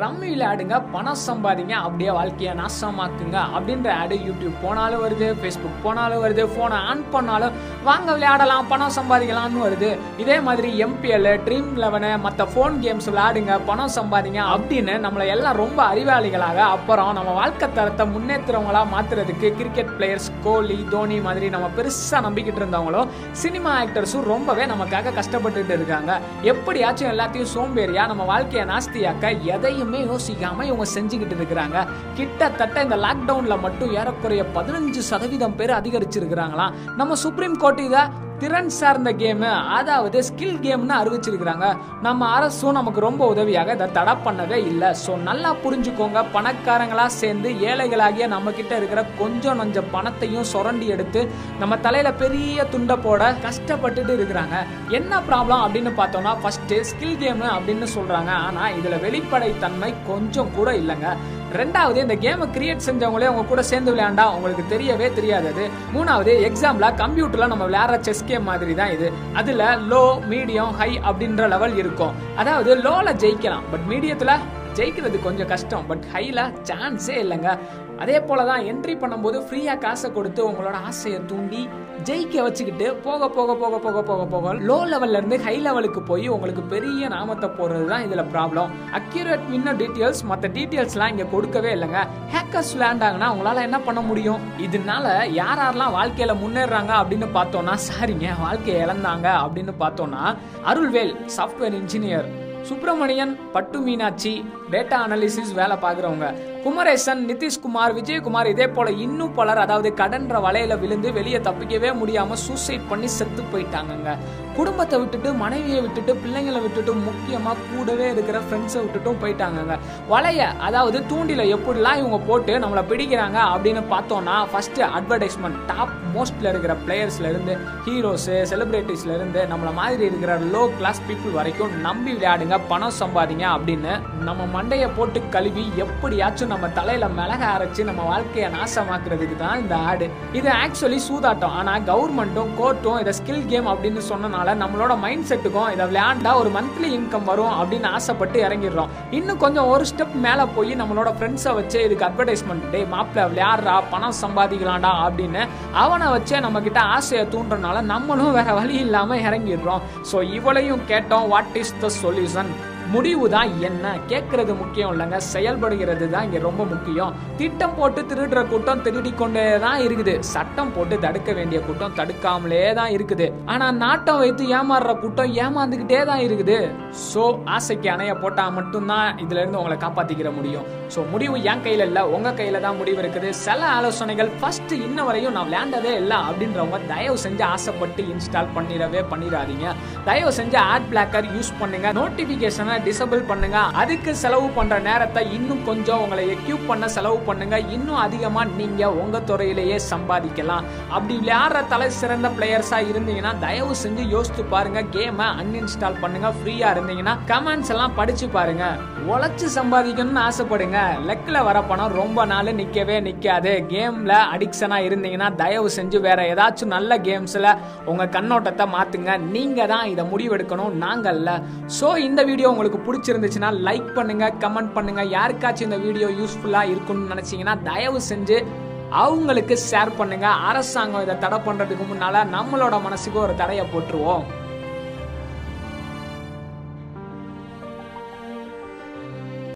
Rummy விளையாடுங்க பணம் சம்பாதிங்க அப்படியே வாழ்க்கையை நாசமாக்குங்க அப்படின்ற ஆடு யூடியூப் போனாலும் வருது ஃபேஸ்புக் போனாலும் வருது ஃபோனை ஆன் பண்ணாலும் வாங்க விளையாடலாம் பணம் சம்பாதிக்கலாம்னு வருது. இதே மாதிரி எம்பிஎல் ட்ரீம் லெவனு மற்ற ஃபோன் கேம்ஸ் விளையாடுங்க பணம் சம்பாதிங்க அப்படின்னு நம்மளை எல்லாம் ரொம்ப அறிவாளிகளாக அப்புறம் நம்ம வாழ்க்கை தரத்தை முன்னேற்றுறவங்களா மாத்துறதுக்கு கிரிக்கெட் பிளேயர்ஸ் கோலி தோனி மாதிரி நம்ம பெருசாக நம்பிக்கிட்டு இருந்தவங்களும் சினிமா ஆக்டர்ஸும் ரொம்பவே நமக்காக கஷ்டப்பட்டுட்டு இருக்காங்க. எப்படியாச்சும் எல்லாத்தையும் சோம்பேறியா நம்ம வாழ்க்கையை நாஸ்தியாக்க எதையும் யோசிக்காம இவங்க செஞ்சுக்கிட்டு இருக்கிறாங்க. கிட்டத்தட்ட இந்த லாக்டவுன்ல மட்டும் ஏறக்குறைய பதினஞ்சு சதவீதம் பேர் அதிகரிச்சிருக்கிறாங்களாம். நம்ம சுப்ரீம் கோர்ட் இதை திறன் சார்ந்த கேமு அதாவது ஸ்கில் கேம்னு அறிவிச்சிருக்கிறாங்க. நம்ம அரசும் நமக்கு ரொம்ப உதவியாக இதை தடை பண்ணவே இல்லை. ஸோ நல்லா புரிஞ்சுக்கோங்க. பணக்காரங்களா சேர்ந்து ஏழைகளாகிய நம்ம கிட்ட இருக்கிற கொஞ்சம் நஞ்ச பணத்தையும் சுரண்டி எடுத்து நம்ம தலையில பெரிய துண்டை போட கஷ்டப்பட்டுட்டு இருக்கிறாங்க. என்ன ப்ராப்ளம் அப்படின்னு பார்த்தோம்னா ஃபர்ஸ்ட் ஸ்கில் கேமு அப்படின்னு சொல்றாங்க. ஆனா இதுல வெளிப்படைத்தன்மை கொஞ்சம் கூட இல்லைங்க. ரெண்டாவது இந்த கேமை கிரியேட் செஞ்சவங்களே அவங்க கூட சேர்ந்து விளையாண்டா உங்களுக்கு தெரியவே தெரியாது அது. மூணாவது எக்ஸாம்பிளா கம்ப்யூட்டர்ல நம்ம விளையாடுற செஸ் கேம் மாதிரி தான் இது. அதுல லோ மீடியம் ஹை அப்படின்ற லெவல் இருக்கும். அதாவது லோல ஜெயிக்கலாம் பட் மீடியத்துல ஜெயிக்கிறது கொஞ்சம் கஷ்டம் பட் ஹையில் சான்ஸே இல்லைங்க. அதே போல தான் என்ட்ரி பண்ணும்போது ஃப்ரீயாக காசை கொடுத்து உங்களோட ஆசையை தூண்டி ஜெயிக்க வச்சுக்கிட்டு போக போக போக போக போக போக லோ லெவல்ல இருந்து ஹை லெவலுக்கு போய் உங்களுக்கு பெரிய நாமத்தை போடுறது தான் இதில் ப்ராப்ளம் அக்யூரேட் வின்னர் டீட்டெயில்ஸ் மற்ற டீட்டெயில்ஸ்லாம் இங்கே கொடுக்கவே இல்லைங்க. ஹேக்கர்ஸ் விளையாண்டாங்கன்னா உங்களால் என்ன பண்ண முடியும்? இதனால யார் யாரெல்லாம் வாழ்க்கையில் முன்னேறாங்க அப்படின்னு பார்த்தோன்னா சாரிங்க வாழ்க்கையை இழந்தாங்க அப்படின்னு பார்த்தோன்னா அருள்வேல் சாஃப்ட்வேர் இன்ஜினியர் சுப்பிரமணியன் பட்டு மீனாட்சி டேட்டா அனாலிசிஸ் வேலை பார்க்குறவங்க. குமரேசன் நிதிஷ்குமார் விஜயகுமார் இதே போல இன்னும் பலர் அதாவது கடன்ற வலையில விழுந்து வெளியே தப்பிக்கவே முடியாம சூசைட் பண்ணி செத்து போயிட்டாங்கங்க. குடும்பத்தை விட்டுட்டு மனைவியை விட்டுட்டு பிள்ளைங்களை விட்டுட்டு முக்கியமா கூடவே இருக்கிற ஃப்ரெண்ட்ஸை விட்டுட்டும் போயிட்டாங்கங்க. வலைய அதாவது தூண்டில எப்படிலாம் இவங்க போட்டு நம்மளை பிடிக்கிறாங்க அப்படின்னு பார்த்தோம்னா ஃபர்ஸ்ட் அட்வர்டைஸ்மெண்ட் டாப் மோஸ்ட்ல இருக்கிற பிளேயர்ஸ்ல இருந்து ஹீரோஸ் செலிபிரிட்டிஸ்ல இருந்து நம்மள மாதிரி இருக்கிற லோ கிளாஸ் பீப்புள் வரைக்கும் நம்பி விளையாடுங்க. பணம் சம்பாதிங்க அப்படின்னு நம்ம மண்டையை போட்டு கழுவி எப்படியாச்சும் நம்ம தலையில மிளக அரைச்சு நம்ம வாழ்க்கையை நாசமாக்குறதுக்கு தான் இந்த ஆடு. இது ஆக்சுவலி சூதாட்டம். ஆனா கவர்மெண்ட்டும் கோர்ட்டும் இதை ஸ்கில் கேம் அப்படின்னு சொன்னனால நம்மளோட மைண்ட் செட்டுக்கும் இதை விளையாண்டா ஒரு மந்த்லி இன்கம் வரும் அப்படின்னு ஆசைப்பட்டு இறங்கிடுறோம். இன்னும் கொஞ்சம் ஒரு ஸ்டெப் மேல போய் நம்மளோட ஃப்ரெண்ட்ஸை வச்சு இதுக்கு அட்வர்டைஸ்மெண்ட் டே மாப்பிள்ள விளையாடுறா பணம் சம்பாதிக்கலாம்டா அப்படின்னு அவனை வச்சே நம்ம கிட்ட ஆசையை தூண்டுறனால நம்மளும் வேற வழி இல்லாம இறங்கிடுறோம். ஸோ இவளையும் கேட்டோம் what is the solution zusammen. முடிவு தான் என்ன? கேட்கறது முக்கியம் இல்லைங்க செயல்படுகிறது தான் இங்க ரொம்ப முக்கியம். திட்டம் போட்டு திருடுற கூட்டம் திருடி கொண்டே தான் இருக்குது. சட்டம் போட்டு தடுக்க வேண்டிய கூட்டம் தடுக்காமலே தான் இருக்குது. ஆனா நாட்டம் வைத்து ஏமாறுற கூட்டம் ஏமாந்துக்கிட்டே தான் இருக்குது. சோ ஆசைக்கு அணைய போட்டா மட்டும்தான் இதுல இருந்து உங்களை காப்பாத்திக்கிற முடியும். சோ முடிவு என் கையில இல்ல உங்க கையில தான் முடிவு இருக்குது. சில ஆலோசனைகள் ஃபர்ஸ்ட் இன்ன வரையும் நான் விளையாண்டதே இல்லை அப்படின்றவங்க தயவு செஞ்சு ஆசைப்பட்டு இன்ஸ்டால் பண்ணிடவே பண்ணிடாதீங்க. தயவு செஞ்சு ஆட் பிளாக்கர் யூஸ் பண்ணுங்க. நோட்டிபிகேஷனை டிசபிள் பண்ணுங்க. அதுக்கு செலவு பண்ற நேரத்தை இன்னும் கொஞ்சம் உங்களை எக்யூப் பண்ண செலவு பண்ணுங்க. இன்னும் அதிகமா நீங்க உங்க துறையிலேயே சம்பாதிக்கலாம். அப்படி விளையாடுற தலை சிறந்த பிளேயர்ஸா இருந்தீங்கன்னா தயவு செஞ்சு யோசித்து பாருங்க. கேமை அன்இன்ஸ்டால் பண்ணுங்க. ஃப்ரீயா இருந்தீங்கன்னா கமெண்ட்ஸ் எல்லாம் படிச்சு பாருங்க. உழைச்சு சம்பாதிக்கணும்னு ஆசைப்படுங்க. லெக்ல வர பணம் ரொம்ப நாள் நிக்கவே நிக்காது. கேம்ல அடிக்ஷனா இருந்தீங்கன்னா தயவு செஞ்சு வேற ஏதாச்சும் நல்ல கேம்ஸ்ல உங்க கண்ணோட்டத்தை மாத்துங்க. நீங்க தான் இதை முடிவெடுக்கணும். நாங்கல்ல. ஸோ இந்த வீடியோ உங்களுக்கு பிடிச்சிருந்துச்சுன்னா லைக் பண்ணுங்க கமெண்ட் பண்ணுங்க. யாருக்காச்சும் இந்த வீடியோ யூஸ்ஃபுல்லா இருக்கும்னு நினைச்சீங்கன்னா தயவு செஞ்சு அவங்களுக்கு ஷேர் பண்ணுங்க. அரசாங்கம் இதை தடை பண்றதுக்கு முன்னால நம்மளோட மனசுக்கு ஒரு தடையை போட்டுருவோம்.